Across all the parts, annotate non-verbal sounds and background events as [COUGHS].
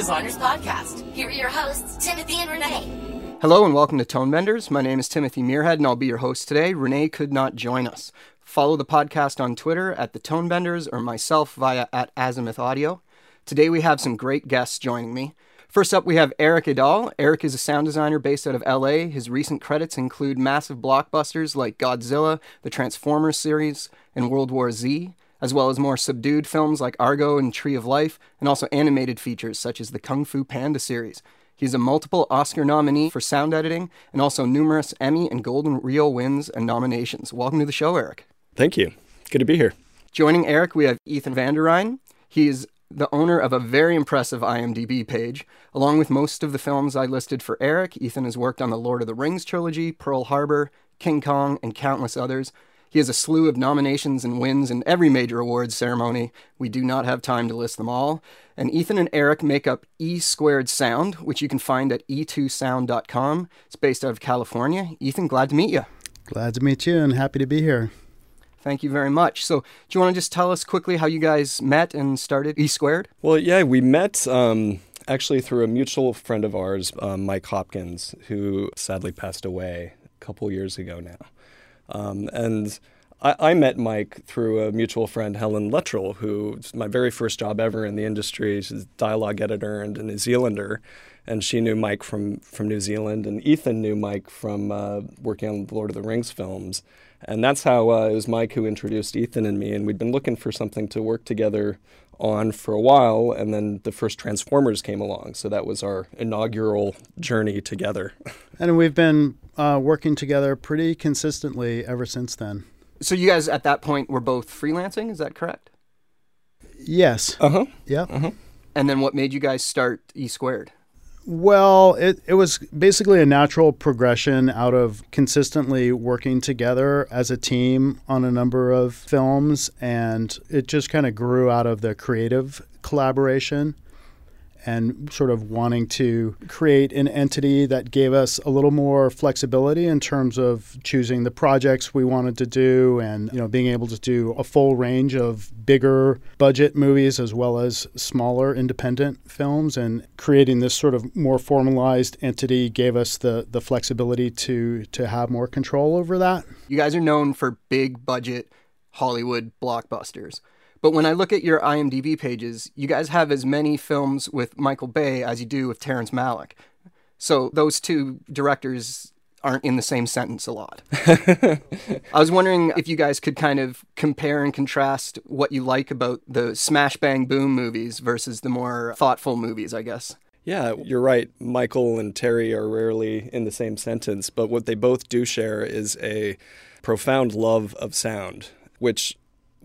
designers podcast. Here are your hosts, Timothy and Renee. Hello and welcome to Tone Benders. My name is Timothy Muirhead and I'll be your host today. Renee could not join us. Follow the podcast on Twitter at the Tone Benders or myself via at Azimuth Audio. Today we have some great guests joining me. First up, we have Eric Aadahl. Eric is a sound designer based out of LA. His recent credits include massive blockbusters like Godzilla, the Transformers series, and World War Z, as well as more subdued films like Argo and Tree of Life, and also animated features such as the Kung Fu Panda series. He's a multiple Oscar nominee for sound editing and also numerous Emmy and Golden Reel wins and nominations. Welcome to the show, Eric. Thank you. Good to be here. Joining Eric, we have Ethan Van der Ryn. He is the owner of a very impressive IMDb page. Along with most of the films I listed for Eric, Ethan has worked on the Lord of the Rings trilogy, Pearl Harbor, King Kong, and countless others. He has a slew of nominations and wins in every major awards ceremony. We do not have time to list them all. And Ethan and Eric make up E Squared Sound, which you can find at e2sound.com. It's based out of California. Ethan, glad to meet you. Glad to meet you and happy to be here. Thank you very much. So, do you want to just tell us quickly how you guys met and started E Squared? Well, yeah, we met um, actually through a mutual friend of ours, um, Mike Hopkins, who sadly passed away a couple years ago now. Um, and I, I, met Mike through a mutual friend, Helen Luttrell, who's my very first job ever in the industry. She's a dialogue editor and a New Zealander. And she knew Mike from, from New Zealand, and Ethan knew Mike from uh, working on the Lord of the Rings films. And that's how uh, it was Mike who introduced Ethan and me. And we'd been looking for something to work together on for a while. And then the first Transformers came along. So that was our inaugural journey together. [LAUGHS] And we've been uh, working together pretty consistently ever since then. So you guys at that point were both freelancing, is that correct? Yes. Uh huh. Yeah. Uh-huh. And then what made you guys start E Squared? Well, it, it was basically a natural progression out of consistently working together as a team on a number of films. And it just kind of grew out of the creative collaboration and sort of wanting to create an entity that gave us a little more flexibility in terms of choosing the projects we wanted to do and you know being able to do a full range of bigger budget movies as well as smaller independent films and creating this sort of more formalized entity gave us the the flexibility to to have more control over that. You guys are known for big budget Hollywood blockbusters. But when I look at your IMDb pages, you guys have as many films with Michael Bay as you do with Terrence Malick. So those two directors aren't in the same sentence a lot. [LAUGHS] I was wondering if you guys could kind of compare and contrast what you like about the smash bang boom movies versus the more thoughtful movies, I guess. Yeah, you're right. Michael and Terry are rarely in the same sentence, but what they both do share is a profound love of sound, which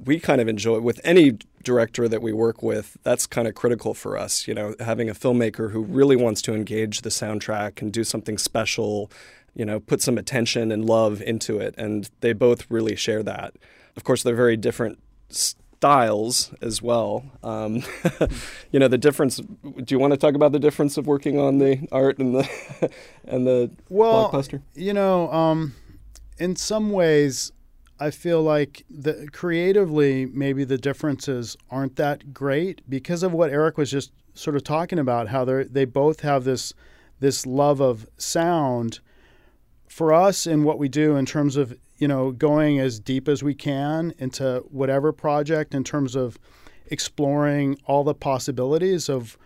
we kind of enjoy with any director that we work with that's kind of critical for us you know having a filmmaker who really wants to engage the soundtrack and do something special you know put some attention and love into it and they both really share that. Of course they're very different styles as well. Um, [LAUGHS] you know the difference do you want to talk about the difference of working on the art and the [LAUGHS] and the well, blockbuster? you know um, in some ways I feel like the creatively maybe the differences aren't that great because of what Eric was just sort of talking about how they they both have this this love of sound. For us in what we do in terms of you know going as deep as we can into whatever project in terms of exploring all the possibilities of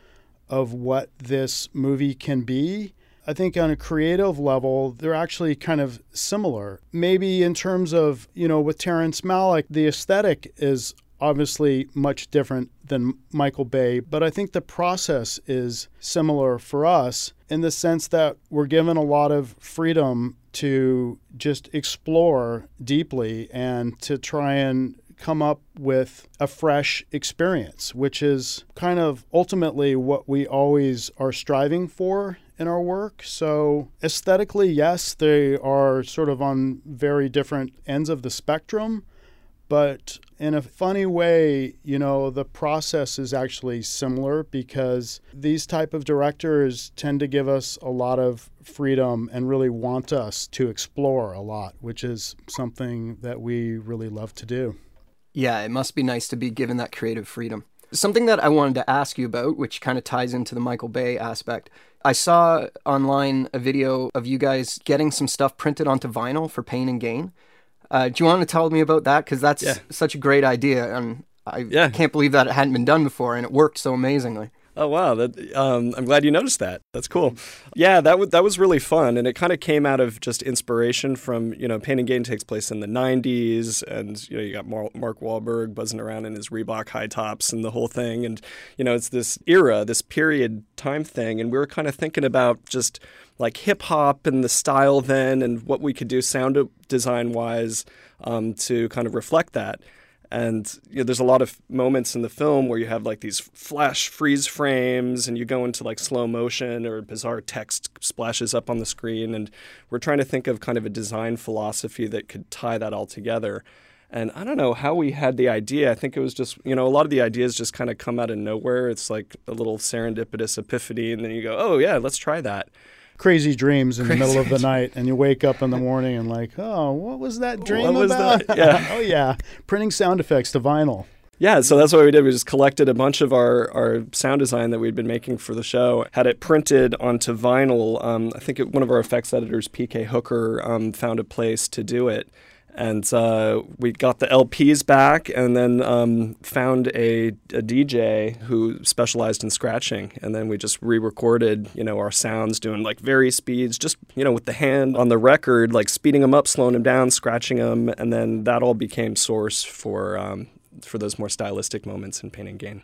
of what this movie can be I think on a creative level, they're actually kind of similar. Maybe in terms of, you know, with Terrence Malick, the aesthetic is obviously much different than Michael Bay, but I think the process is similar for us in the sense that we're given a lot of freedom to just explore deeply and to try and come up with a fresh experience, which is kind of ultimately what we always are striving for in our work. So, aesthetically, yes, they are sort of on very different ends of the spectrum, but in a funny way, you know, the process is actually similar because these type of directors tend to give us a lot of freedom and really want us to explore a lot, which is something that we really love to do. Yeah, it must be nice to be given that creative freedom. Something that I wanted to ask you about, which kind of ties into the Michael Bay aspect. I saw online a video of you guys getting some stuff printed onto vinyl for Pain and Gain. Uh, do you want to tell me about that? Because that's Yeah. such a great idea, and I Yeah. can't believe that it hadn't been done before, and it worked so amazingly. Oh wow, that, um, I'm glad you noticed that. That's cool. Yeah, that was that was really fun, and it kind of came out of just inspiration from you know, Pain and Gain takes place in the '90s, and you know, you got Mar- Mark Wahlberg buzzing around in his Reebok high tops and the whole thing, and you know, it's this era, this period time thing, and we were kind of thinking about just like hip hop and the style then, and what we could do sound design wise um, to kind of reflect that. And you know, there's a lot of moments in the film where you have like these flash freeze frames, and you go into like slow motion or bizarre text splashes up on the screen. And we're trying to think of kind of a design philosophy that could tie that all together. And I don't know how we had the idea. I think it was just, you know, a lot of the ideas just kind of come out of nowhere. It's like a little serendipitous epiphany, and then you go, oh, yeah, let's try that. Crazy dreams in the middle of the [LAUGHS] night, and you wake up in the morning and like, oh, what was that dream was about? that? Yeah. [LAUGHS] oh yeah, printing sound effects to vinyl. Yeah, so that's what we did. We just collected a bunch of our, our sound design that we'd been making for the show, had it printed onto vinyl. Um, I think it, one of our effects editors, PK Hooker, um, found a place to do it. And uh, we got the LPs back and then um, found a, a DJ who specialized in scratching. And then we just re recorded, you know, our sounds doing like vari speeds, just, you know, with the hand on the record, like speeding them up, slowing them down, scratching them. And then that all became source for, um, for those more stylistic moments in Pain and Gain.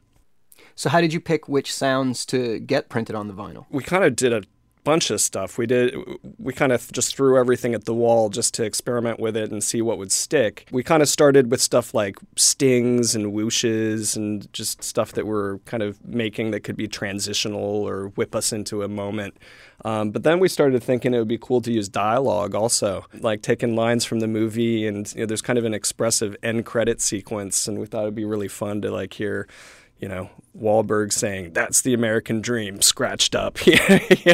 So, how did you pick which sounds to get printed on the vinyl? We kind of did a bunch of stuff. We did we kind of just threw everything at the wall just to experiment with it and see what would stick. We kind of started with stuff like stings and whooshes and just stuff that we're kind of making that could be transitional or whip us into a moment. Um, but then we started thinking it would be cool to use dialogue also, like taking lines from the movie and you know, there's kind of an expressive end credit sequence, and we thought it'd be really fun to like hear you know, Wahlberg saying "That's the American dream" scratched up. [LAUGHS] you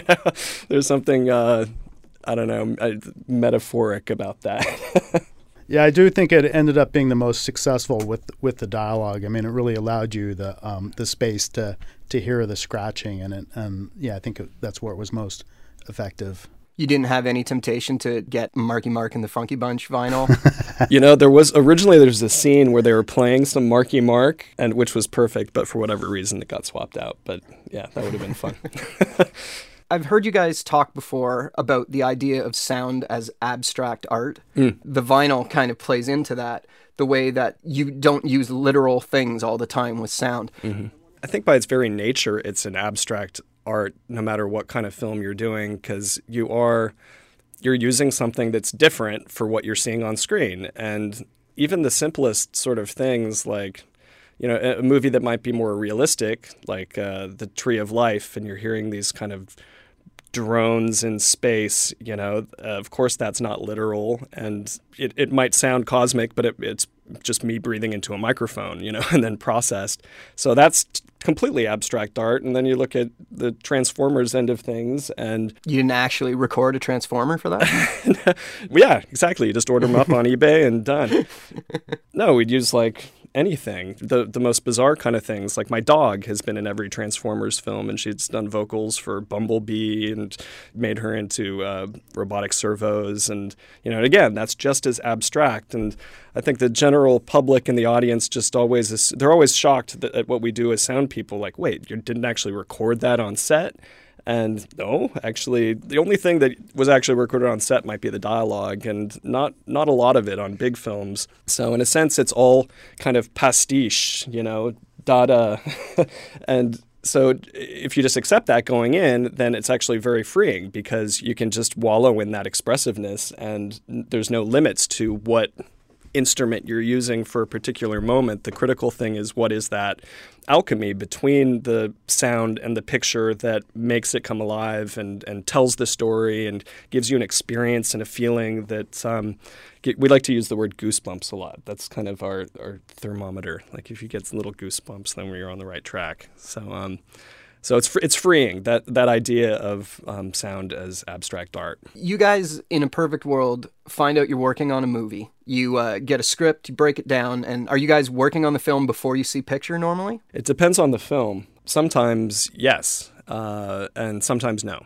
know, there's something uh, I don't know metaphoric about that. [LAUGHS] Yeah, I do think it ended up being the most successful with with the dialogue. I mean, it really allowed you the um, the space to to hear the scratching, and it, and yeah, I think it, that's where it was most effective. You didn't have any temptation to get Marky Mark and the Funky Bunch vinyl? [LAUGHS] you know, there was originally there was a scene where they were playing some Marky Mark, and which was perfect, but for whatever reason it got swapped out. But yeah, that would have been fun. [LAUGHS] I've heard you guys talk before about the idea of sound as abstract art. Hmm. The vinyl kind of plays into that, the way that you don't use literal things all the time with sound. Mm-hmm. I think by its very nature, it's an abstract art, no matter what kind of film you're doing, because you are you're using something that's different for what you're seeing on screen, and even the simplest sort of things like. You know, a movie that might be more realistic, like uh, The Tree of Life, and you're hearing these kind of drones in space, you know, uh, of course that's not literal and it, it might sound cosmic, but it, it's just me breathing into a microphone, you know, [LAUGHS] and then processed. So that's completely abstract art. And then you look at the Transformers end of things and You didn't actually record a transformer for that? [LAUGHS] yeah, exactly. You just order them up on [LAUGHS] eBay and done. No, we'd use like anything. The the most bizarre kind of things. Like my dog has been in every Transformers film, and she's done vocals for Bumblebee and made her into uh, robotic servos. And you know, again, that's just as abstract. And I think the general public and the audience just always is, they're always shocked at what we do as sound people. Like, wait, you didn't actually record that on set? And no, actually, the only thing that was actually recorded on set might be the dialogue, and not not a lot of it on big films. So in a sense, it's all kind of pastiche, you know, data, [LAUGHS] and so if you just accept that going in, then it's actually very freeing because you can just wallow in that expressiveness, and there's no limits to what instrument you're using for a particular moment. The critical thing is what is that alchemy between the sound and the picture that makes it come alive and, and tells the story and gives you an experience and a feeling that um, we like to use the word goosebumps a lot. That's kind of our, our thermometer. Like if you get little goosebumps, then we're on the right track. So um, So it's it's freeing that that idea of um, sound as abstract art. You guys, in a perfect world, find out you're working on a movie. You uh, get a script, you break it down, and are you guys working on the film before you see picture normally? It depends on the film. Sometimes yes, uh, and sometimes no.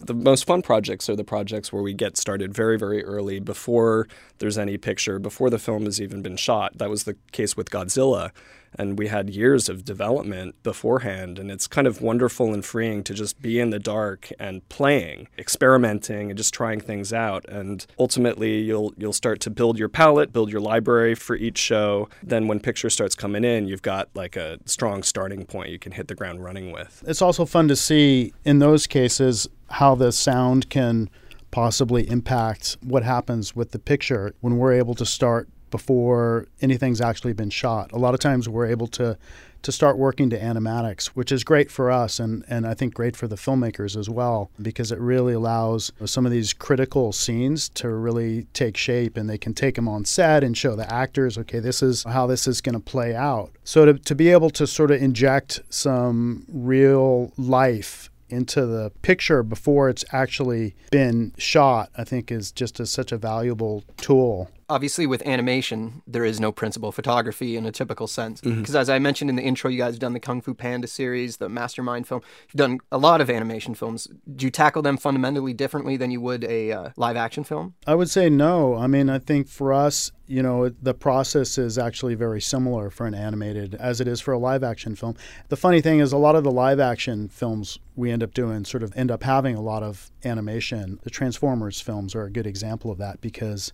The most fun projects are the projects where we get started very, very early before there's any picture, before the film has even been shot. That was the case with Godzilla. And we had years of development beforehand. And it's kind of wonderful and freeing to just be in the dark and playing, experimenting, and just trying things out. And ultimately, you'll, you'll start to build your palette, build your library for each show. Then, when picture starts coming in, you've got like a strong starting point you can hit the ground running with. It's also fun to see in those cases how the sound can possibly impact what happens with the picture when we're able to start before anything's actually been shot. A lot of times we're able to to start working to animatics, which is great for us and, and I think great for the filmmakers as well, because it really allows some of these critical scenes to really take shape and they can take them on set and show the actors, okay, this is how this is going to play out. So to, to be able to sort of inject some real life into the picture before it's actually been shot, I think is just a, such a valuable tool obviously with animation there is no principal photography in a typical sense. Because mm-hmm. as i mentioned in the intro you guys have done the kung fu panda series the Megamind film. You've done a lot of animation films. Do you tackle them fundamentally differently than you would a uh, live action film? I would say no. I mean i think for us you know the process is actually very similar for an animated as it is for a live action film. The funny thing is a lot of the live action films we end up doing sort of end up having a lot of animation. The transformers films are a good example of that because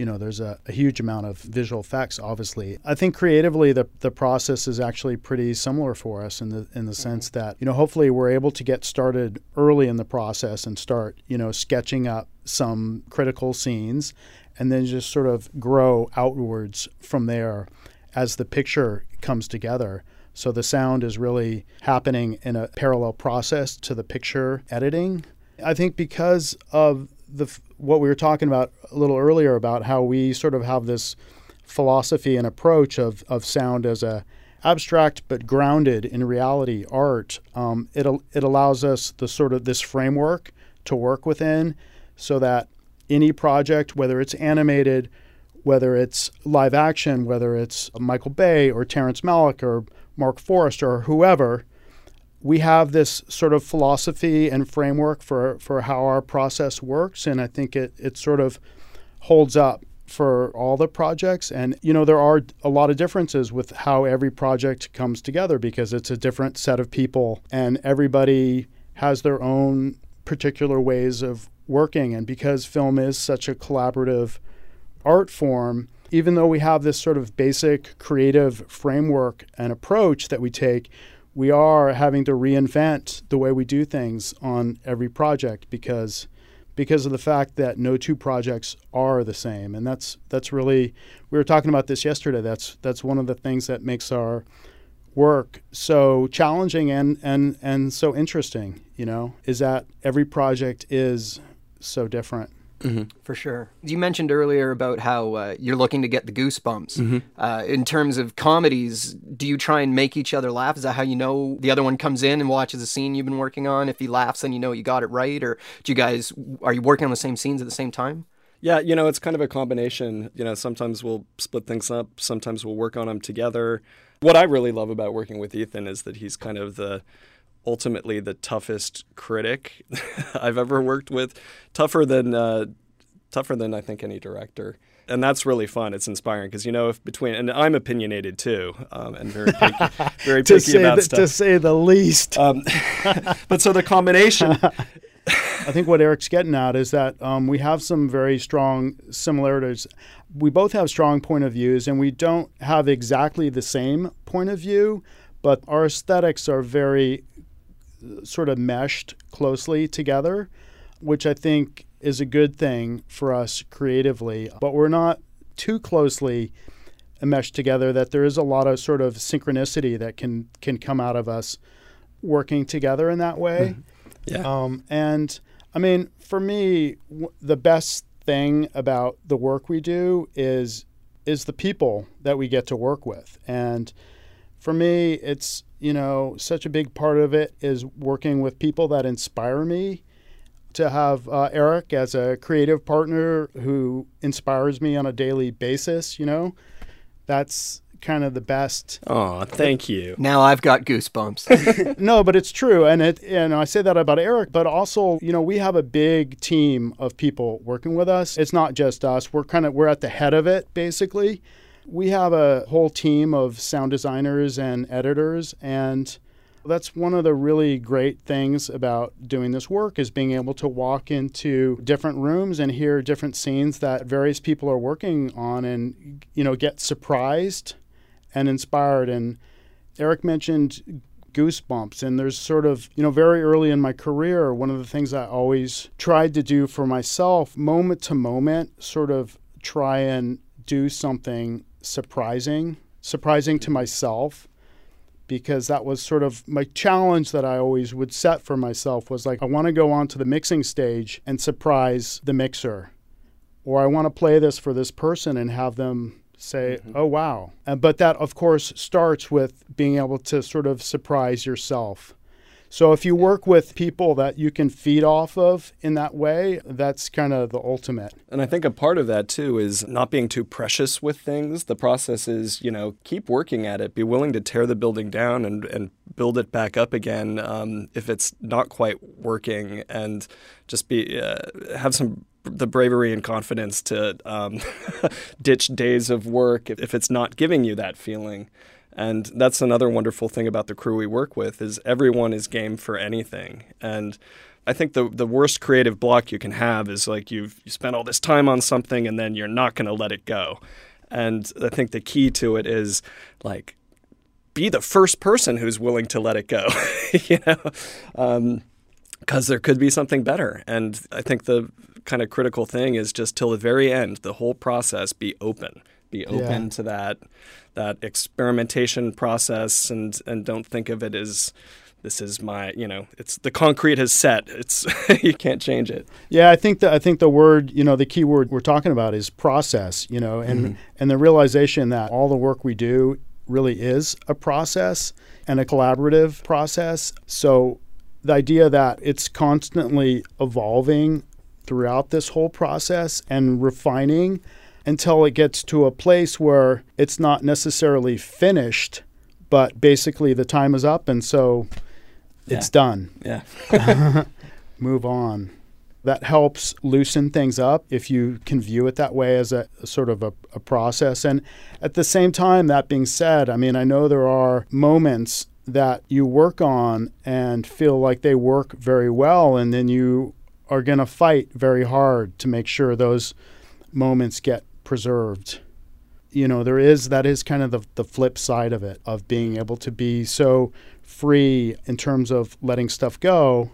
you know, there's a, a, huge amount of visual effects, obviously. I think creatively, the, the process is actually pretty similar for us in the, in the mm-hmm. sense that, you know, hopefully we're able to get started early in the process and start, you know, sketching up some critical scenes and then just sort of grow outwards from there as the picture comes together. So the sound is really happening in a parallel process to the picture editing. I think because of the what we were talking about a little earlier about how we sort of have this philosophy and approach of, of sound as a abstract but grounded in reality art. Um, it it allows us the sort of this framework to work within, so that any project, whether it's animated, whether it's live action, whether it's Michael Bay or Terrence Malick or Marc Forster or whoever, we have this sort of philosophy and framework for, for how our process works, and I think it, it sort of holds up for all the projects. And, you know, there are a lot of differences with how every project comes together because it's a different set of people, and everybody has their own particular ways of working. And because film is such a collaborative art form, even though we have this sort of basic creative framework and approach that we take, we are having to reinvent the way we do things on every project because because of the fact that no two projects are the same. And that's that's really we were talking about this yesterday. That's that's one of the things that makes our work so challenging and and and so interesting you know is that every project is so different Mm-hmm. For sure. You mentioned earlier about how uh, you're looking to get the goosebumps. Mm-hmm. Uh, in terms of comedies, do you try and make each other laugh? Is that how you know the other one comes in and watches a scene you've been working on? If he laughs, then you know you got it right. Or do you guys are you working on the same scenes at the same time? Yeah, you know, it's kind of a combination. You know, sometimes we'll split things up, sometimes we'll work on them together. What I really love about working with Ethan is that he's kind of the ultimately the toughest critic [LAUGHS] I've ever worked with, tougher than uh, tougher than I think any director. And that's really fun. It's inspiring because you know if between and I'm opinionated too, um, and very picky, [LAUGHS] very picky about the, stuff to say the least. Um, [LAUGHS] but so the combination. I think what Eric's getting at is that um, we have some very strong similarities. We both have strong point of views, and we don't have exactly the same point of view, but our aesthetics are very sort of meshed closely together, which I think is a good thing for us creatively. But we're not too closely meshed together that there is a lot of sort of synchronicity that can can come out of us working together in that way. Mm-hmm. Yeah. Um, and I mean, for me, w- the best thing about the work we do is is the people that we get to work with and for me, it's, you know, such a big part of it is working with people that inspire me. To have uh, Eric as a creative partner who inspires me on a daily basis, you know, that's kind of the best. Oh, thank you. Now I've got goosebumps. [LAUGHS] [LAUGHS] no, but it's true, and it and I say that about Eric, but also you know we have a big team of people working with us. It's not just us. We're kind of we're at the head of it basically. We have a whole team of sound designers and editors, and that's one of the really great things about doing this work is being able to walk into different rooms and hear different scenes that various people are working on and you know get surprised and inspired. And Eric mentioned goosebumps and there's sort of you know very early in my career one of the things I always tried to do for myself moment to moment sort of try and do something surprising surprising to myself because that was sort of my challenge that I always would set for myself was like I want to go onto the mixing stage and surprise the mixer or I want to play this for this person and have them say, Mm-hmm. "Oh wow." And, but that of course starts with being able to sort of surprise yourself. So if you work with people that you can feed off of in that way, that's kind of the ultimate. And I think a part of that too is not being too precious with things. The process is, you know, keep working at it. Be willing to tear the building down and, and build it back up again um, if it's not quite working, and just be uh, have some the bravery and confidence to um, [LAUGHS] ditch days of work if, if it's not giving you that feeling. And that's another wonderful thing about the crew we work with is everyone is game for anything. And I think the the worst creative block you can have is like you've you spent all this time on something and then you're not going to let it go. And I think the key to it is like be the first person who's willing to let it go. [LAUGHS] you know, um, because there could be something better. And I think the kind of critical thing is just till the very end, the whole process be open, be open Yeah. to that that experimentation process, and and don't think of it as this is my you know it's the concrete has set. It's [LAUGHS] you can't change it. Yeah, I think that I think the word, you know, the key word we're talking about is process, you know, and mm-hmm. and the realization that all the work we do really is a process and a collaborative process. So the idea that it's constantly evolving throughout this whole process and refining until it gets to a place where it's not necessarily finished, but basically the time is up and so it's Yeah. done Yeah. [LAUGHS] [LAUGHS] move on. That helps loosen things up if you can view it that way as a, a sort of a, a process. And at the same time, that being said, I mean, I know there are moments that you work on and feel like they work very well, and then you are going to fight very hard to make sure those moments get preserved. You know, there is that is kind of the, the flip side of it, of being able to be so free in terms of letting stuff go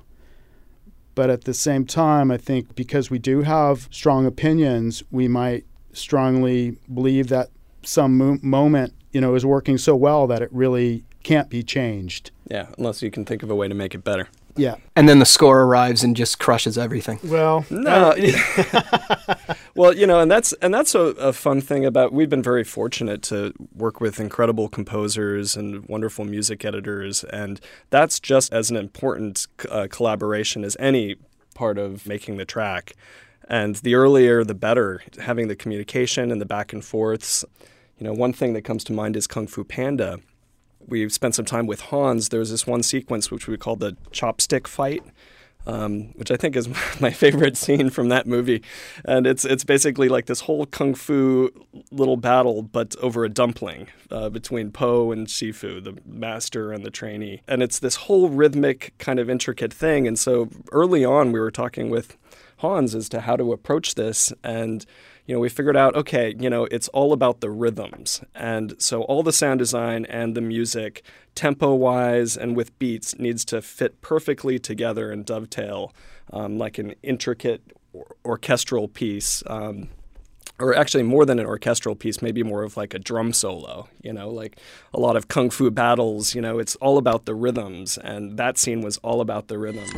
but at the same time, I think because we do have strong opinions, we might strongly believe that some mo- moment, you know, is working so well that it really can't be changed. Yeah. Unless you can think of a way to make it better. Yeah. and then the score arrives and just crushes everything. Well, No. [LAUGHS] [LAUGHS] well, you know, and that's and that's a, a fun thing about. We've been very fortunate to work with incredible composers and wonderful music editors, and that's just as an important uh, collaboration as any part of making the track. And the earlier, the better. Having the communication and the back and forths. You know, one thing that comes to mind is Kung Fu Panda. We spent some time with Hans. There was this one sequence which we called the chopstick fight, um, which I think is [LAUGHS] my favorite scene from that movie. And it's it's basically like this whole kung fu little battle, but over a dumpling uh, between Po and Shifu, the master and the trainee. And it's this whole rhythmic kind of intricate thing. And so early on, we were talking with Hans as to how to approach this and you know, we figured out, okay, you know, it's all about the rhythms. And so all the sound design and the music, tempo wise and with beats, needs to fit perfectly together and dovetail um, like an intricate or- orchestral piece. Um, or actually, more than an orchestral piece, maybe more of like a drum solo, you know, like a lot of kung fu battles, you know, it's all about the rhythms. And that scene was all about the rhythms.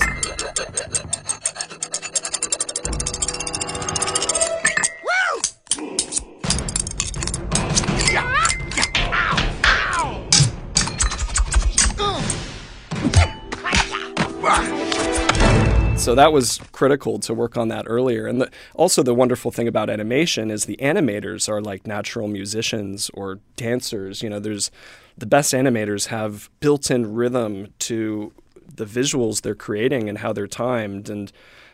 So that was critical to work on that earlier. And the, also, the wonderful thing about animation is the animators are like natural musicians or dancers. You know, there's the best animators have built in rhythm to the visuals they're creating and how they're timed. And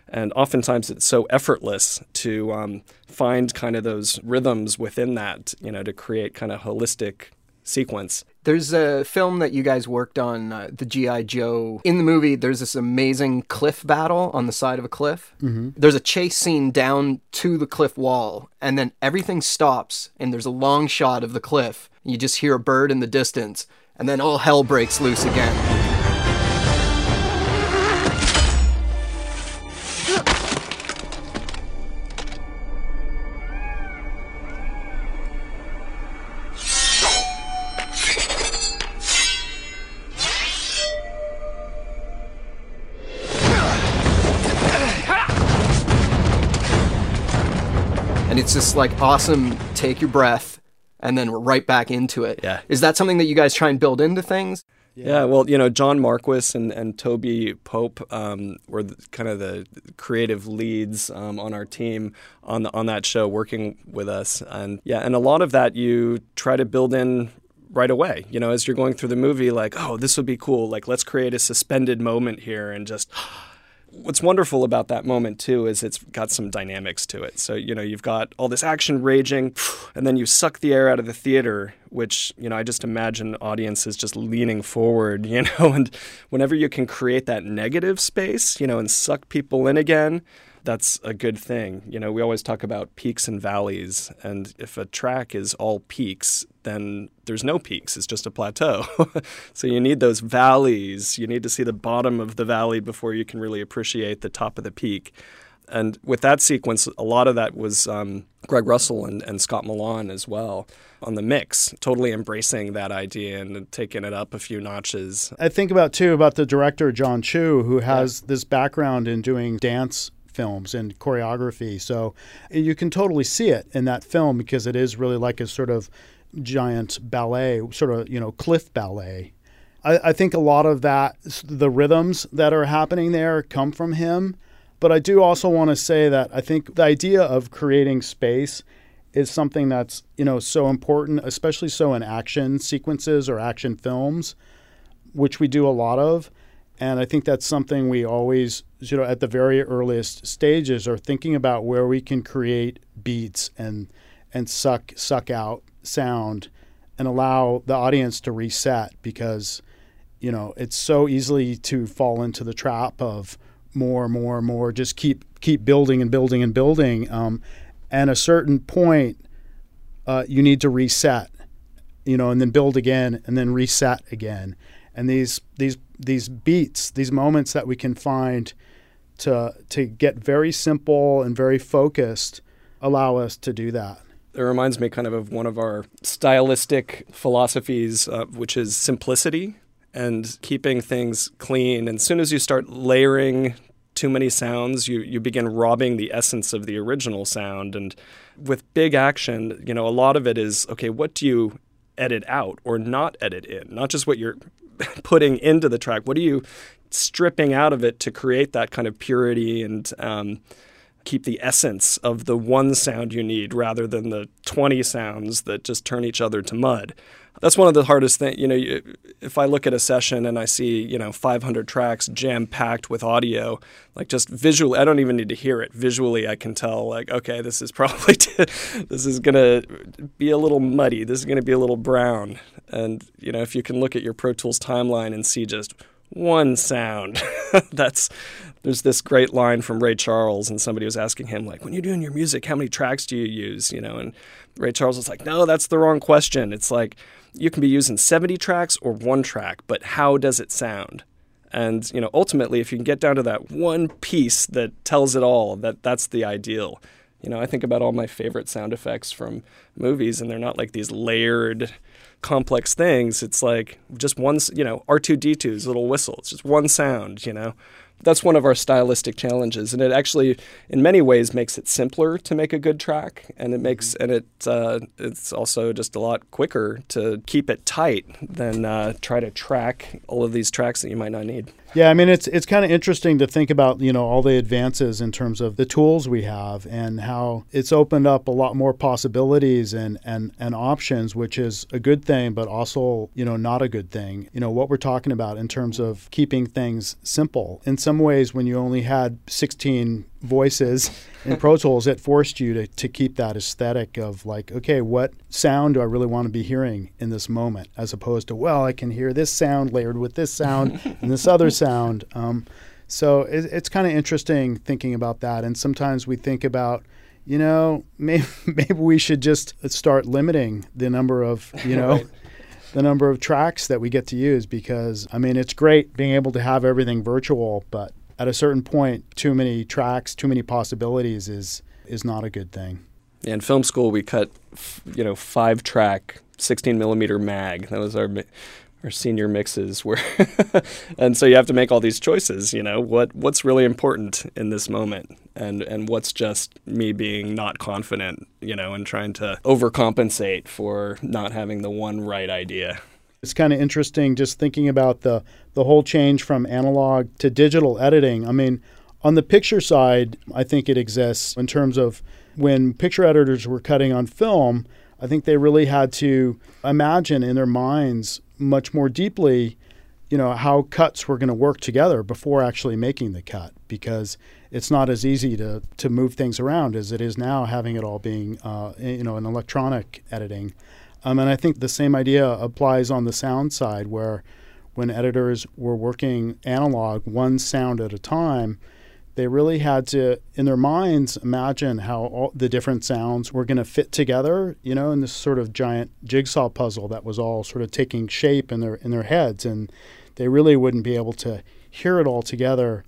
and oftentimes it's so effortless to um, find kind of those rhythms within that, you know, to create kind of holistic sequence. There's a film that you guys worked on, uh, the G.I. Joe. In the movie, there's this amazing cliff battle on the side of a cliff. Mm-hmm. There's a chase scene down to the cliff wall, and then everything stops, and there's a long shot of the cliff. You just hear a bird in the distance, and then all hell breaks loose again. It's just like awesome take your breath and then we're right back into it Yeah. is that something that you guys try and build into things Yeah. well, you know, John Marquis and, and Toby Pope um, were the, kind of the creative leads um, on our team on the, on that show, working with us, and yeah, and a lot of that you try to build in right away. You know, as you're going through the movie, like, oh, this would be cool. Like, let's create a suspended moment here, and just. What's wonderful about that moment too is it's got some dynamics to it. So you know you've got all this action raging, and then you suck the air out of the theater, which you know I just imagine audiences just leaning forward, [LAUGHS] you know, and whenever you can create that negative space, you know, and suck people in again, that's a good thing. You know, we always talk about peaks and valleys, and if a track is all peaks, then there's no peaks. It's just a plateau. [LAUGHS] so you need those valleys. You need to see the bottom of the valley before you can really appreciate the top of the peak. And with that sequence, a lot of that was um, Greg Russell and, and Scott Millan as well on the mix, totally embracing that idea and taking it up a few notches. I think about too about the director Jon Chu, who has this background in doing dance films and choreography. So you can totally see it in that film because it is really like a sort of giant ballet, sort of you know cliff ballet. I, think a lot of that, the rhythms that are happening there, come from him. But I do also want to say that I think the idea of creating space is something that's you know so important, especially so in action sequences or action films, which we do a lot of. And I think that's something we always, you know, at the very earliest stages are thinking about where we can create beats and and suck suck out sound and allow the audience to reset because you know it's so easily to fall into the trap of more more more just keep keep building and building and building. Um, and a certain point uh, you need to reset you know and then build again and then reset again. And these these these beats these moments that we can find to to get very simple and very focused allow us to do that it reminds me kind of of one of our stylistic philosophies, uh, which is simplicity and keeping things clean. And as soon as you start layering too many sounds, you, you begin robbing the essence of the original sound. And with big action, you know, a lot of it is okay, what do you edit out or not edit in? Not just what you're [LAUGHS] putting into the track, what are you stripping out of it to create that kind of purity and um, keep the essence of the one sound you need rather than the 20 sounds that just turn each other to mud. That's one of the hardest things. You know, if I look at a session and I see, you know, 500 tracks jam packed with audio, like just visually, I don't even need to hear it. Visually, I can tell, like, okay, this is [LAUGHS] probably, this is to be a little muddy. This is to be a little brown. And, you know, if you can look at your Pro Tools timeline and see just one sound. [LAUGHS] That's there's this great line from Ray Charles, and somebody was asking him like, "When you're doing your music, how many tracks do you use?" You know, and Ray Charles was like, "No, that's the wrong question. It's like you can be using 70 tracks or one track, but how does it sound?" And you know, ultimately, if you can get down to that one piece that tells it all, that that's the ideal. You know, I think about all my favorite sound effects from movies, and they're not like these layered complex things. It's like just one, you know, R2D2's little whistle. It's just one sound, you know. That's one of our stylistic challenges, and it actually, in many ways, makes it simpler to make a good track, and it makes and it uh, it's also just a lot quicker to keep it tight than uh, try to track all of these tracks that you might not need. Yeah, I mean it's it's kind of interesting to think about you know all the advances in terms of the tools we have and how it's opened up a lot more possibilities and and and options, which is a good thing, but also you know not a good thing. You know what we're talking about in terms of keeping things simple. In some ways, when you only had 16 voices in Pro Tools, it forced you to, to keep that aesthetic of like, okay, what sound do I really want to be hearing in this moment, as opposed to, well, I can hear this sound layered with this sound [LAUGHS] and this other sound. Um, so it, it's kind of interesting thinking about that. And sometimes we think about, you know, [LAUGHS] maybe, maybe we should just start limiting the number of, you know, [LAUGHS] right. the number of tracks that we get to use because, I mean, it's great being able to have everything virtual, but at a certain point, too many tracks, too many possibilities is is not a good thing. Yeah, in film school, we cut, you know, five track, 16 millimeter mag. That was our our senior mixes where [LAUGHS] and so you have to make all these choices you know what what's really important in this moment and and what's just me being not confident you know and trying to overcompensate for not having the one right idea it's kind of interesting just thinking about the the whole change from analog to digital editing. I mean, on the picture side, I think it exists in terms of when picture editors were cutting on film, I think they really had to imagine in their minds much more deeply, you know, how cuts were going to work together before actually making the cut because it's not as easy to, to move things around as it is now having it all being, uh, you know, an electronic editing. Um, and I think the same idea applies on the sound side, where when editors were working analog, one sound at a time, they really had to, in their minds, imagine how all the different sounds were going to fit together, you know, in this sort of giant jigsaw puzzle that was all sort of taking shape in their in their heads, and they really wouldn't be able to hear it all together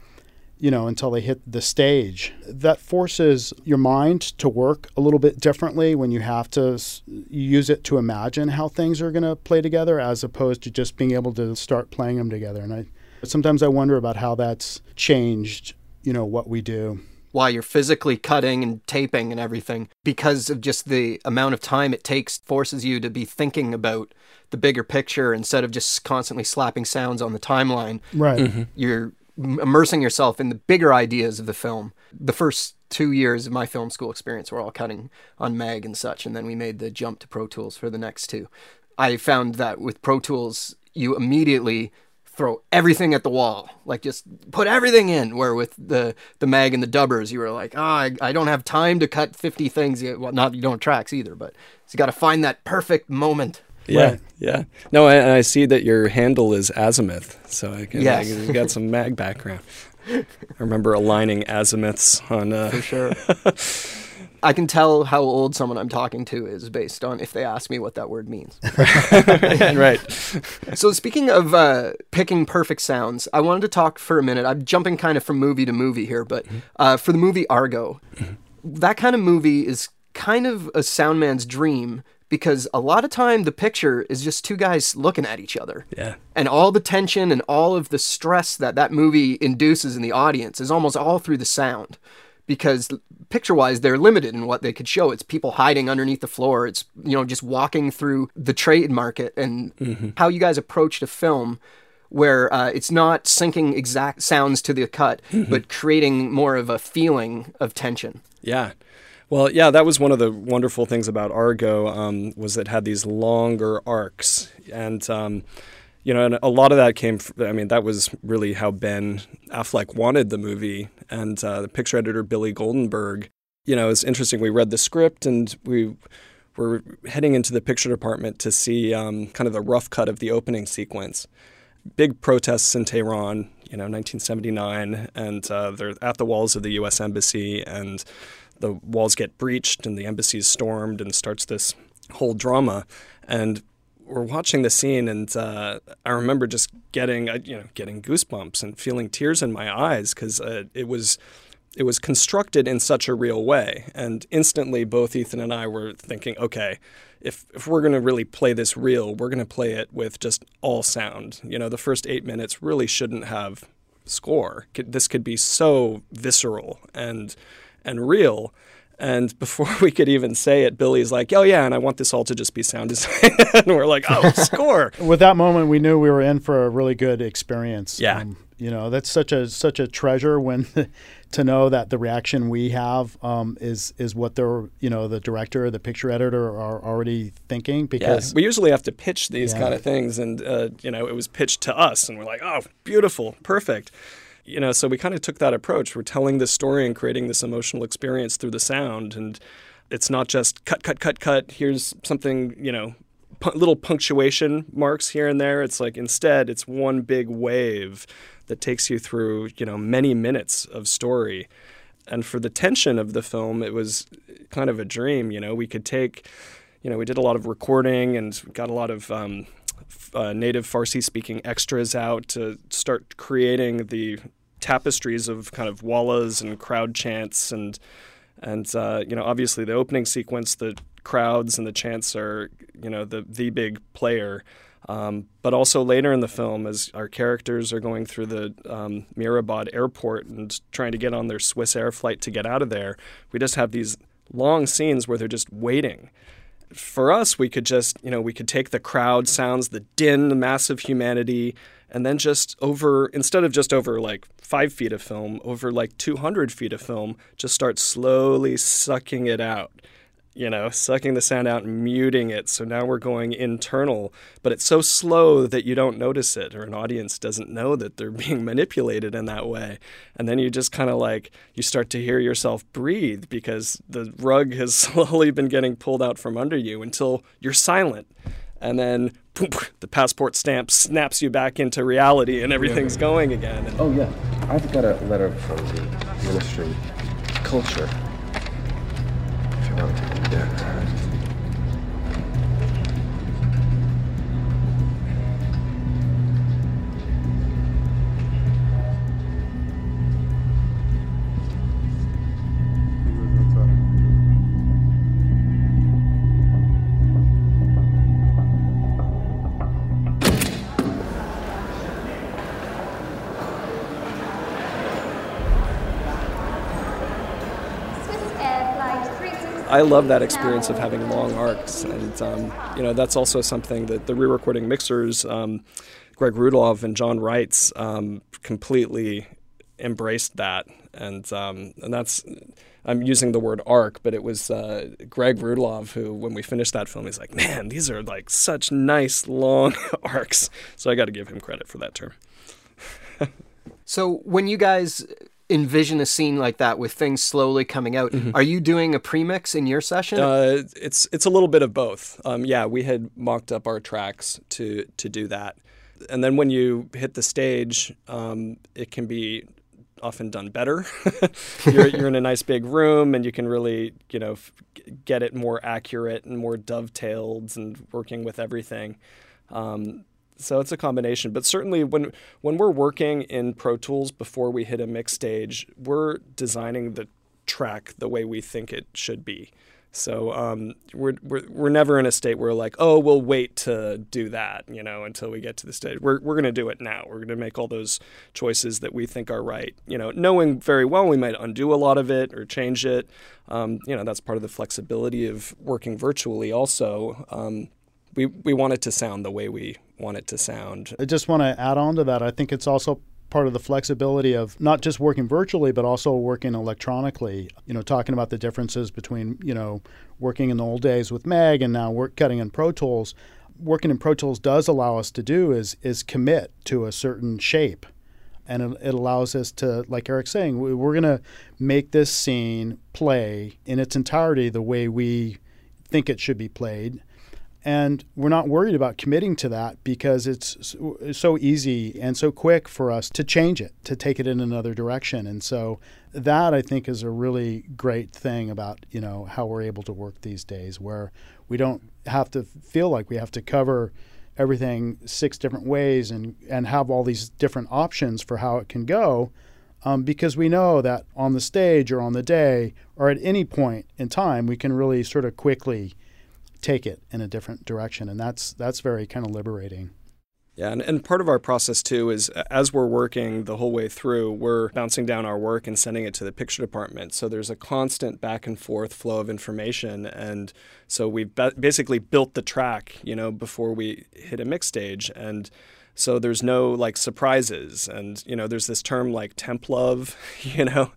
you know, until they hit the stage. That forces your mind to work a little bit differently when you have to use it to imagine how things are going to play together as opposed to just being able to start playing them together. And I sometimes I wonder about how that's changed, you know, what we do. While you're physically cutting and taping and everything, because of just the amount of time it takes, forces you to be thinking about the bigger picture instead of just constantly slapping sounds on the timeline. Right. Mm-hmm. You're immersing yourself in the bigger ideas of the film. The first two years of my film school experience were all cutting on Mag and such, and then we made the jump to Pro Tools for the next two. I found that with Pro Tools, you immediately throw everything at the wall, like just put everything in. Where with the the mag and the dubbers, you were like, oh, I, I don't have time to cut fifty things. Well, not you don't tracks either, but you got to find that perfect moment yeah, right. yeah. No, I, I see that your handle is azimuth, so I can. Yes. you got some [LAUGHS] mag background. I remember aligning azimuths on. Uh... For sure. [LAUGHS] I can tell how old someone I'm talking to is based on if they ask me what that word means. [LAUGHS] right. so speaking of uh, picking perfect sounds, I wanted to talk for a minute. I'm jumping kind of from movie to movie here, but mm-hmm. uh, for the movie Argo, mm-hmm. that kind of movie is kind of a sound man's dream because a lot of time the picture is just two guys looking at each other. Yeah. And all the tension and all of the stress that that movie induces in the audience is almost all through the sound. Because picture wise, they're limited in what they could show. It's people hiding underneath the floor. It's, you know, just walking through the trade market and mm-hmm. how you guys approached a film where uh, it's not syncing exact sounds to the cut, mm-hmm. but creating more of a feeling of tension. Yeah. Well, yeah, that was one of the wonderful things about Argo um, was it had these longer arcs, and um, you know, and a lot of that came. From, I mean, that was really how Ben Affleck wanted the movie, and uh, the picture editor Billy Goldenberg. You know, it's interesting. We read the script, and we were heading into the picture department to see um, kind of the rough cut of the opening sequence. Big protests in Tehran, you know, 1979, and uh, they're at the walls of the U.S. embassy, and the walls get breached and the embassy is stormed and starts this whole drama. And we're watching the scene, and uh, I remember just getting, uh, you know, getting goosebumps and feeling tears in my eyes because uh, it was, it was constructed in such a real way. And instantly, both Ethan and I were thinking, okay, if if we're going to really play this real, we're going to play it with just all sound. You know, the first eight minutes really shouldn't have score. This could be so visceral and and real. And before [LAUGHS] we could even say it, Billy's like, "Oh yeah, and I want this all to just be sound design." [LAUGHS] and we're like, "Oh, [LAUGHS] score!" With that moment, we knew we were in for a really good experience. Yeah. Um, you know, that's such a such a treasure when to know that the reaction we have um, is is what the you know the director, the picture editor are already thinking. Because yeah. we usually have to pitch these yeah. kind of things, and uh, you know, it was pitched to us, and we're like, "Oh, beautiful, perfect." You know, so we kind of took that approach. We're telling this story and creating this emotional experience through the sound. And it's not just cut, cut, cut, cut. Here's something, you know, pu- little punctuation marks here and there. It's like instead, it's one big wave that takes you through, you know, many minutes of story. And for the tension of the film, it was kind of a dream. You know, we could take, you know, we did a lot of recording and got a lot of um, uh, native Farsi speaking extras out to start creating the tapestries of kind of wallas and crowd chants and and uh, you know obviously the opening sequence the crowds and the chants are you know the the big player. Um, but also later in the film as our characters are going through the um, Mehrabad airport and trying to get on their Swiss Air flight to get out of there we just have these long scenes where they're just waiting. For us, we could just, you know, we could take the crowd sounds, the din, the massive humanity, and then just over, instead of just over like five feet of film, over like 200 feet of film, just start slowly sucking it out you know, sucking the sound out and muting it. So now we're going internal, but it's so slow that you don't notice it, or an audience doesn't know that they're [LAUGHS] being manipulated in that way. And then you just kind of like, you start to hear yourself breathe because the rug has [LAUGHS] slowly been getting pulled out from under you until you're silent. And then poof, the passport stamp snaps you back into reality and everything's going again. Oh, yeah. I've got a letter from the Ministry of Culture yeah. I love that experience of having long arcs, and um, you know that's also something that the re-recording mixers, um, Gregg Rudloff and John Reitz, um, completely embraced that, and um, and that's I'm using the word arc, but it was uh, Gregg Rudloff who, when we finished that film, he's like, "Man, these are like such nice long [LAUGHS] arcs." So I got to give him credit for that term. so when you guys envision a scene like that with things slowly coming out. Mm-hmm. Are you doing a premix in your session? Uh, it's it's a little bit of both. Um, yeah, we had mocked up our tracks to to do that, and then when you hit the stage, um, it can be often done better. [LAUGHS] you're, you're, in a nice big room, and you can really you know f- get it more accurate and more dovetailed and working with everything. Um, so it's a combination, but certainly when when we're working in Pro Tools before we hit a mix stage, we're designing the track the way we think it should be. So um, we're, we're we're never in a state where like, oh, we'll wait to do that, you know, until we get to the stage. We're we're going to do it now. We're going to make all those choices that we think are right, you know, knowing very well we might undo a lot of it or change it. Um, you know, that's part of the flexibility of working virtually. Also, um, we we want it to sound the way we want it to sound. I just want to add on to that. I think it's also part of the flexibility of not just working virtually but also working electronically you know talking about the differences between you know working in the old days with meg and now work cutting in pro tools working in pro tools does allow us to do is is commit to a certain shape and it, it allows us to like erik's saying we, we're going to make this scene play in its entirety the way we think it should be played and we're not worried about committing to that because it's so easy and so quick for us to change it, to take it in another direction. And so that I think is a really great thing about, you know, how we're able to work these days where we don't have to feel like we have to cover everything six different ways and, and have all these different options for how it can go. Um, because we know that on the stage or on the day or at any point in time, we can really sort of quickly take it in a different direction, and that's that's very kind of liberating. Yeah, and, and part of our process too is as we're working the whole way through, we're bouncing down our work and sending it to the picture department. So there's a constant back and forth flow of information. And so we've basically built the track, you know, before we hit a mix stage. And so there's no like surprises. And, you know, there's this term like temp love, [LAUGHS] you know,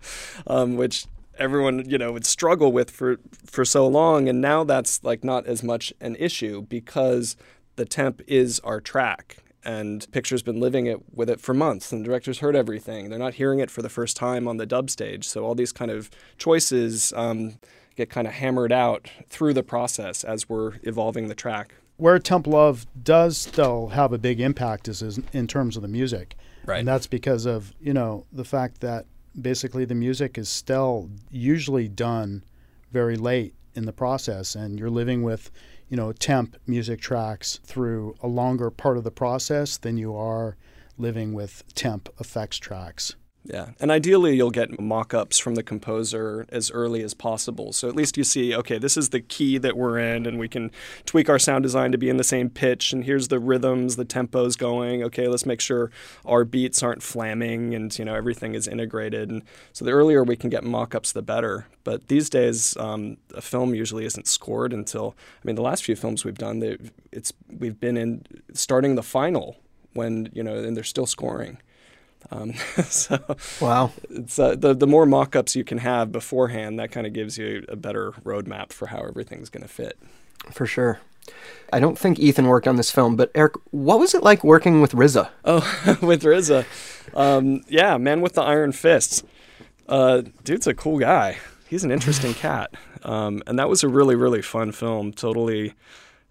um, which everyone you know would struggle with for for so long and now that's like not as much an issue because the temp is our track and picture's been living it with it for months and the director's heard everything. They're not hearing it for the first time on the dub stage so all these kind of choices um, get kind of hammered out through the process as we're evolving the track. Where temp love does still have a big impact is, is in terms of the music. Right. And that's because of you know the fact that basically the music is still usually done very late in the process and you're living with you know, temp music tracks through a longer part of the process than you are living with temp effects tracks. Yeah, and ideally you'll get mock-ups from the composer as early as possible. So at least you see, okay, this is the key that we're in, and we can tweak our sound design to be in the same pitch. And here's the rhythms, the tempos going. Okay, let's make sure our beats aren't flamming, and you know everything is integrated. And so the earlier we can get mock-ups, the better. But these days, um, a film usually isn't scored until. I mean, the last few films we've done, it's we've been in starting the final when you know, and they're still scoring. Um, [LAUGHS] so wow, it's uh, the the more mock-ups you can have beforehand, that kind of gives you a better roadmap for how everything's going to fit. For sure. I don't think Ethan worked on this film, but Erik, what was it like working with RZA? Oh, [LAUGHS] with RZA, um, yeah, man with the iron fists. Uh, dude's a cool guy. He's an interesting [LAUGHS] cat, um, and that was a really really fun film. Totally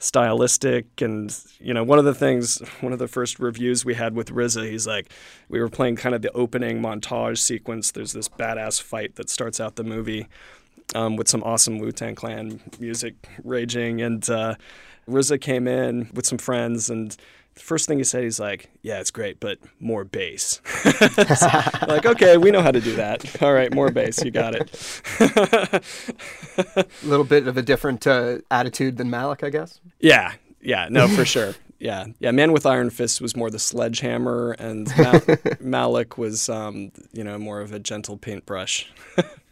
stylistic and you know one of the things one of the first reviews we had with RZA he's like we were playing kind of the opening montage sequence. There's this badass fight that starts out the movie um, with some awesome Wu-Tang Clan music raging. And uh, RZA came in with some friends and the first thing he said, he's like, "Yeah, it's great, but more bass." [LAUGHS] like, okay, we know how to do that. All right, more bass, you got it. a [LAUGHS] little bit of a different uh, attitude than Malick, I guess. Yeah, yeah, no, for sure. Yeah, yeah. Man with Iron Fist was more the sledgehammer, and Mal- [LAUGHS] Malick was, um, you know, more of a gentle paintbrush.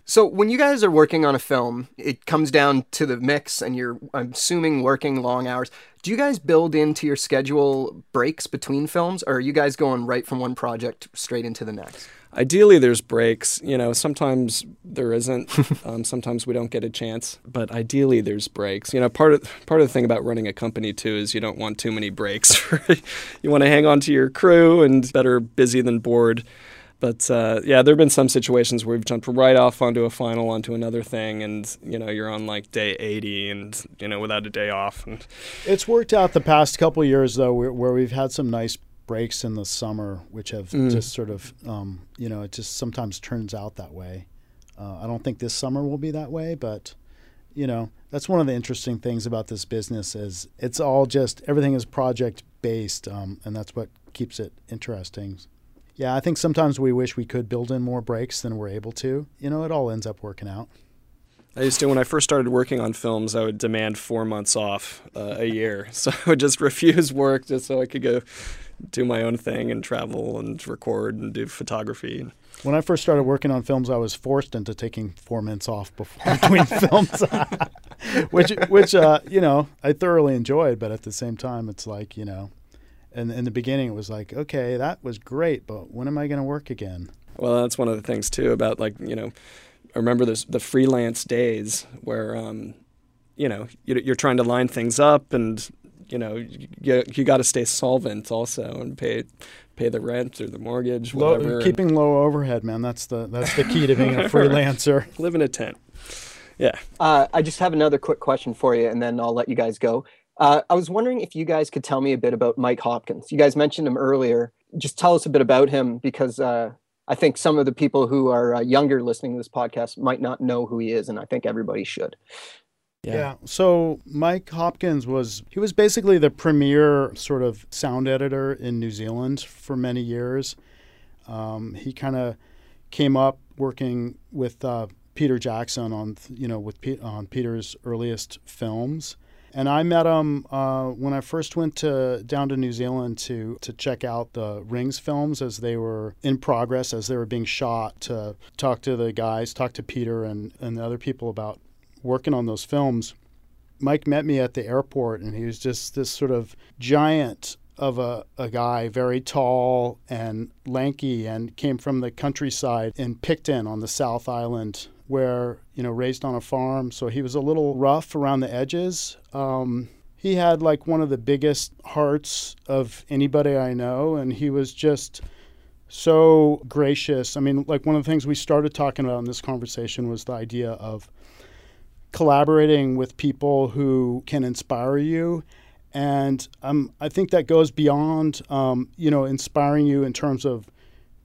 So when you guys are working on a film, it comes down to the mix and you're I'm assuming working long hours. Do you guys build into your schedule breaks between films or are you guys going right from one project straight into the next? Ideally, there's breaks. You know, sometimes there isn't. [LAUGHS] um, sometimes we don't get a chance. But ideally, there's breaks. You know, part of part of the thing about running a company too is you don't want too many breaks. [LAUGHS] you want to hang on to your crew and better busy than bored. But uh, yeah, there have been some situations where we've jumped right off onto a final, onto another thing, and you know you're on like day 80, and you know without a day off. And it's worked out the past couple years though, where, where, we've had some nice breaks in the summer, which have mm. just sort of, um, you know, it just sometimes turns out that way. Uh, I don't think this summer will be that way, but you know that's one of the interesting things about this business is it's all just everything is project based, um, and that's what keeps it interesting. Yeah, I think sometimes we wish we could build in more breaks than we're able to. You know, it all ends up working out. I used to, when I first started working on films, I would demand four months off uh, a year. [LAUGHS] So I would just refuse work just so I could go do my own thing and travel and record and do photography. When I first started working on films, I was forced into taking four months off before, [LAUGHS] between films, [LAUGHS] which, which uh, you know, I thoroughly enjoyed. But at the same time, it's like, you know, and in the beginning it was like okay that was great but when am i going to work again? Well that's one of the things too about like you know I remember this, the freelance days where um, you know you're trying to line things up and you know you, you got to stay solvent also and pay pay the rent or the mortgage whatever. low, keeping low overhead man that's the that's the key to being a [LAUGHS] freelancer. Live in a tent. Yeah. Uh, i just have another quick question for you and then i'll let you guys go uh, I was wondering if you guys could tell me a bit about Mike Hopkins. You guys mentioned him earlier. Just tell us a bit about him because uh, I think some of the people who are uh, younger listening to this podcast might not know who he is, and I think everybody should. Yeah. yeah. So Mike Hopkins was he was basically the premier sort of sound editor in New Zealand for many years. Um, he kind of came up working with uh, Peter Jackson on you know with P- on Peter's earliest films and I met him uh, when I first went to down to New Zealand to to check out the Rings films as they were in progress, as they were being shot. To talk to the guys, talk to Peter and and the other people about working on those films. Mike met me at the airport, and he was just this sort of giant of a, a guy, very tall and lanky, and came from the countryside in Picton on the South Island, where, you know, raised on a farm. So he was a little rough around the edges. Um, he had like one of the biggest hearts of anybody I know, and he was just so gracious. I mean, like one of the things we started talking about in this conversation was the idea of collaborating with people who can inspire you. And um, I think that goes beyond, um, you know, inspiring you in terms of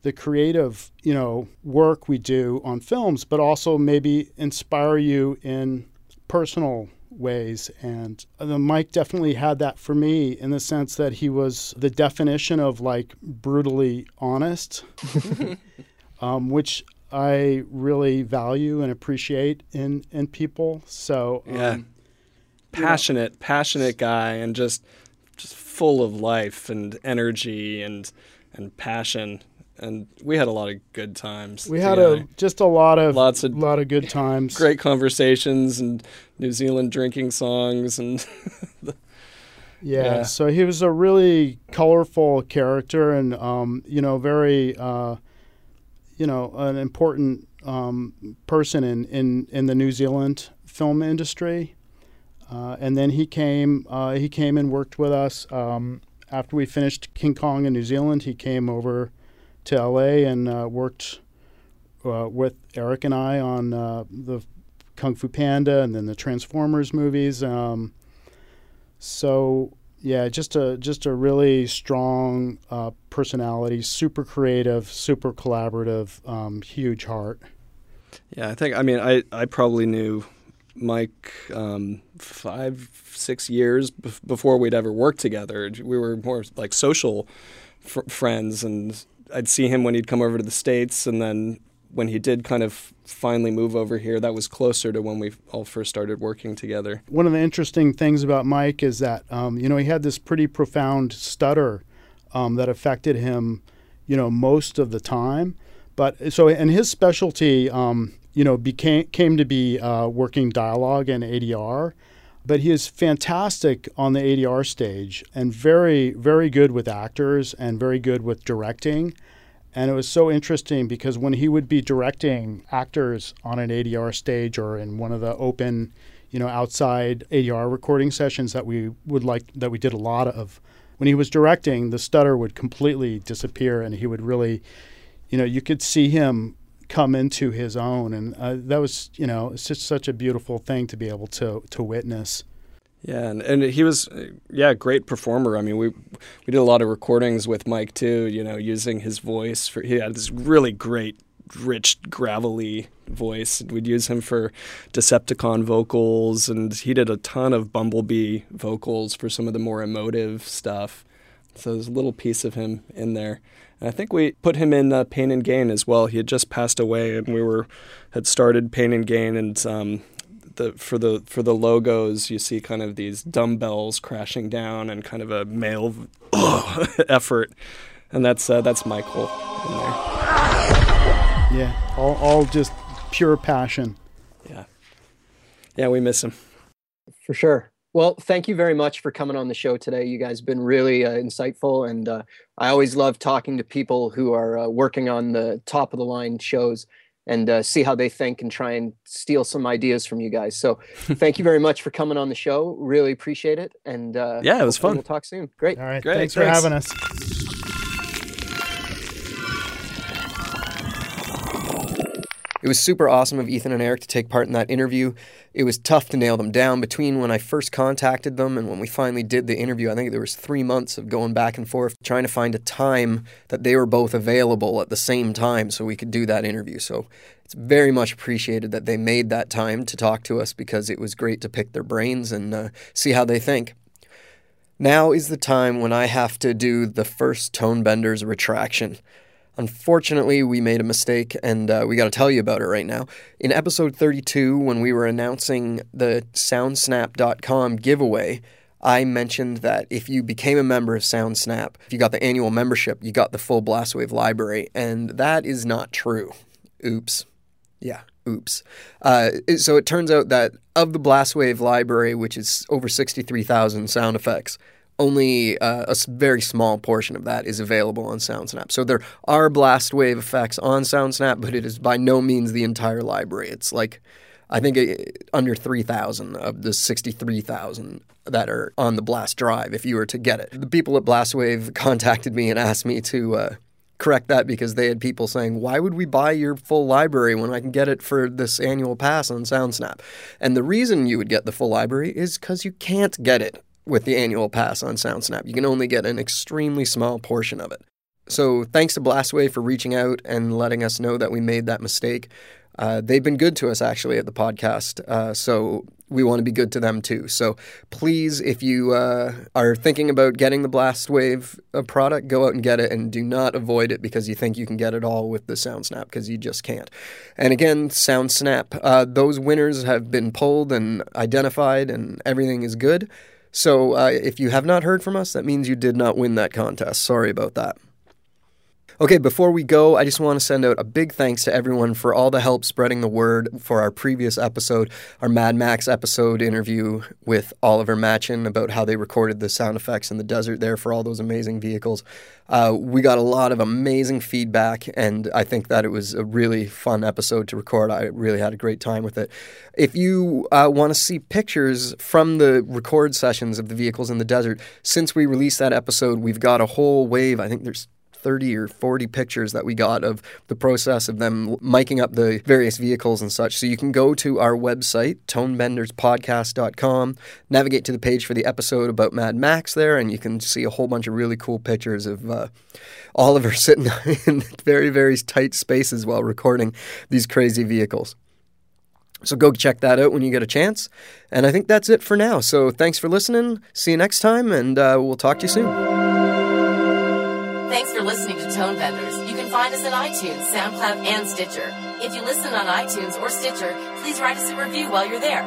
the creative, you know, work we do on films, but also maybe inspire you in personal ways. And Mike definitely had that for me in the sense that he was the definition of like brutally honest, [LAUGHS] um, which I really value and appreciate in in people. So Yeah. um, passionate, passionate guy, and just just full of life and energy and and passion. And we had a lot of good times. we had together. a just a lot of Lots of lot of good times. great conversations and New Zealand drinking songs and [LAUGHS] Yeah, Yeah. So he was a really colorful character, and um, you know, very uh, you know, an important um, person in, in in the New Zealand film industry. Uh, and then he came uh, he came and worked with us um, after we finished King Kong in New Zealand. He came over to L.A. and uh, worked uh, with Erik and I on uh, the Kung Fu Panda and then the Transformers movies. Um, so yeah, just a just a really strong uh, personality, super creative, super collaborative, um, huge heart. yeah, I think I mean I I probably knew Mike um, five six years bef- before we'd ever worked together. We were more like social fr- friends, and I'd see him when he'd come over to the states, and then when he did kind of finally move over here, that was closer to when we all first started working together. One of the interesting things about Mike is that um, you know he had this pretty profound stutter um, that affected him, you know, most of the time. But so and his specialty, um, you know, became came to be uh, working dialogue and ADR. But he is fantastic on the ADR stage and very, very good with actors and very good with directing. And it was so interesting because when he would be directing actors on an ADR stage or in one of the open, you know, outside ADR recording sessions that we would like that we did a lot of, when he was directing, the stutter would completely disappear and he would really, you know, you could see him come into his own, and uh, that was, you know, it's just such a beautiful thing to be able to to witness. Yeah, and, and he was, yeah, great performer. I mean, we we did a lot of recordings with Mike too. You know, using his voice for he had this really great, rich, gravelly voice. We'd use him for Decepticon vocals, and he did a ton of Bumblebee vocals for some of the more emotive stuff. So there's a little piece of him in there. And I think we put him in uh, Pain and Gain as well. He had just passed away, and we were had started Pain and Gain, and um, the for the for the logos you see kind of these dumbbells crashing down and kind of a male [COUGHS] effort, and that's uh, that's Michael in there. Yeah, all, all just pure passion. Yeah, yeah, we miss him. For sure. Well, thank you very much for coming on the show today. You guys have been really uh, insightful, and uh, I always love talking to people who are uh, working on the top of the line shows and uh, see how they think and try and steal some ideas from you guys. So, [LAUGHS] thank you very much for coming on the show. Really appreciate it. And uh, Yeah, it was fun. We'll talk soon. Great. All right, Great, thanks for having us. It was super awesome of Ethan and Erik to take part in that interview. It was tough to nail them down between when I first contacted them and when we finally did the interview. I think there was 3 months of going back and forth trying to find a time that they were both available at the same time so we could do that interview. So it's very much appreciated that they made that time to talk to us because it was great to pick their brains and uh, see how they think. Now is the time when I have to do the first Tone Benders retraction. Unfortunately, we made a mistake and uh, we got to tell you about it right now. In episode 32, when we were announcing the SoundSnap.com giveaway, I mentioned that if you became a member of SoundSnap, if you got the annual membership, you got the full Blastwave library, and that is not true. Oops. Yeah, oops. Uh, so it turns out that of the Blastwave library, which is over 63,000 sound effects, only uh, a very small portion of that is available on SoundSnap. So there are Blastwave effects on SoundSnap, but it is by no means the entire library. It's like, I think, it, under 3,000 of the 63,000 that are on the Blast Drive if you were to get it. The people at Blastwave [LAUGHS] contacted me and asked me to. Uh, correct that because they had people saying, Why would we buy your full library when I can get it for this annual pass on SoundSnap? And the reason you would get the full library is because you can't get it with the annual pass on SoundSnap. You can only get an extremely small portion of it. So thanks to Blastwave for reaching out and letting us know that we made that mistake. Uh, they've been good to us actually at the podcast. Uh, so we want to be good to them too. So please, if you uh, are thinking about getting the Blastwave uh, product, go out and get it and do not avoid it because you think you can get it all with the SoundSnap because you just can't. And again, SoundSnap, uh, those winners have been pulled and identified and everything is good. So uh, if you have not heard from us, that means you did not win that contest. Sorry about that. Okay, before we go, I just want to send out a big thanks to everyone for all the help spreading the word for our previous episode, our Mad Max episode interview with Oliver Machin about how they recorded the sound effects in the desert there for all those amazing vehicles. Uh, we got a lot of amazing feedback, and I think that it was a really fun episode to record. I really had a great time with it. If you uh, want to see pictures from the record sessions of the vehicles in the desert, since we released that episode, we've got a whole wave. I think there's 30 or 40 pictures that we got of the process of them miking up the various vehicles and such. So you can go to our website, tonebenderspodcast.com, navigate to the page for the episode about Mad Max there, and you can see a whole bunch of really cool pictures of uh, Oliver [LAUGHS] sitting in very, very tight spaces while recording these crazy vehicles. So go check that out when you get a chance. And I think that's it for now. So thanks for listening. See you next time, and uh, we'll talk to you soon. Thanks for listening to Tone Benders. You can find us on iTunes, SoundCloud, and Stitcher. If you listen on iTunes or Stitcher, please write us a review while you're there.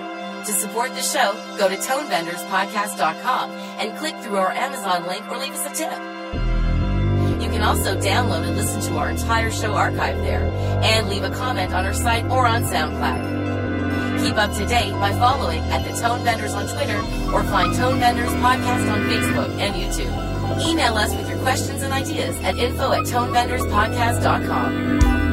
To support the show, go to tonebenderspodcast.com and click through our Amazon link or leave us a tip. You can also download and listen to our entire show archive there and leave a comment on our site or on SoundCloud. Keep up to date by following at the Tone Benders on Twitter or find Tone Benders Podcast on Facebook and YouTube. Email us with your questions and ideas at info at tonebenderspodcast.com.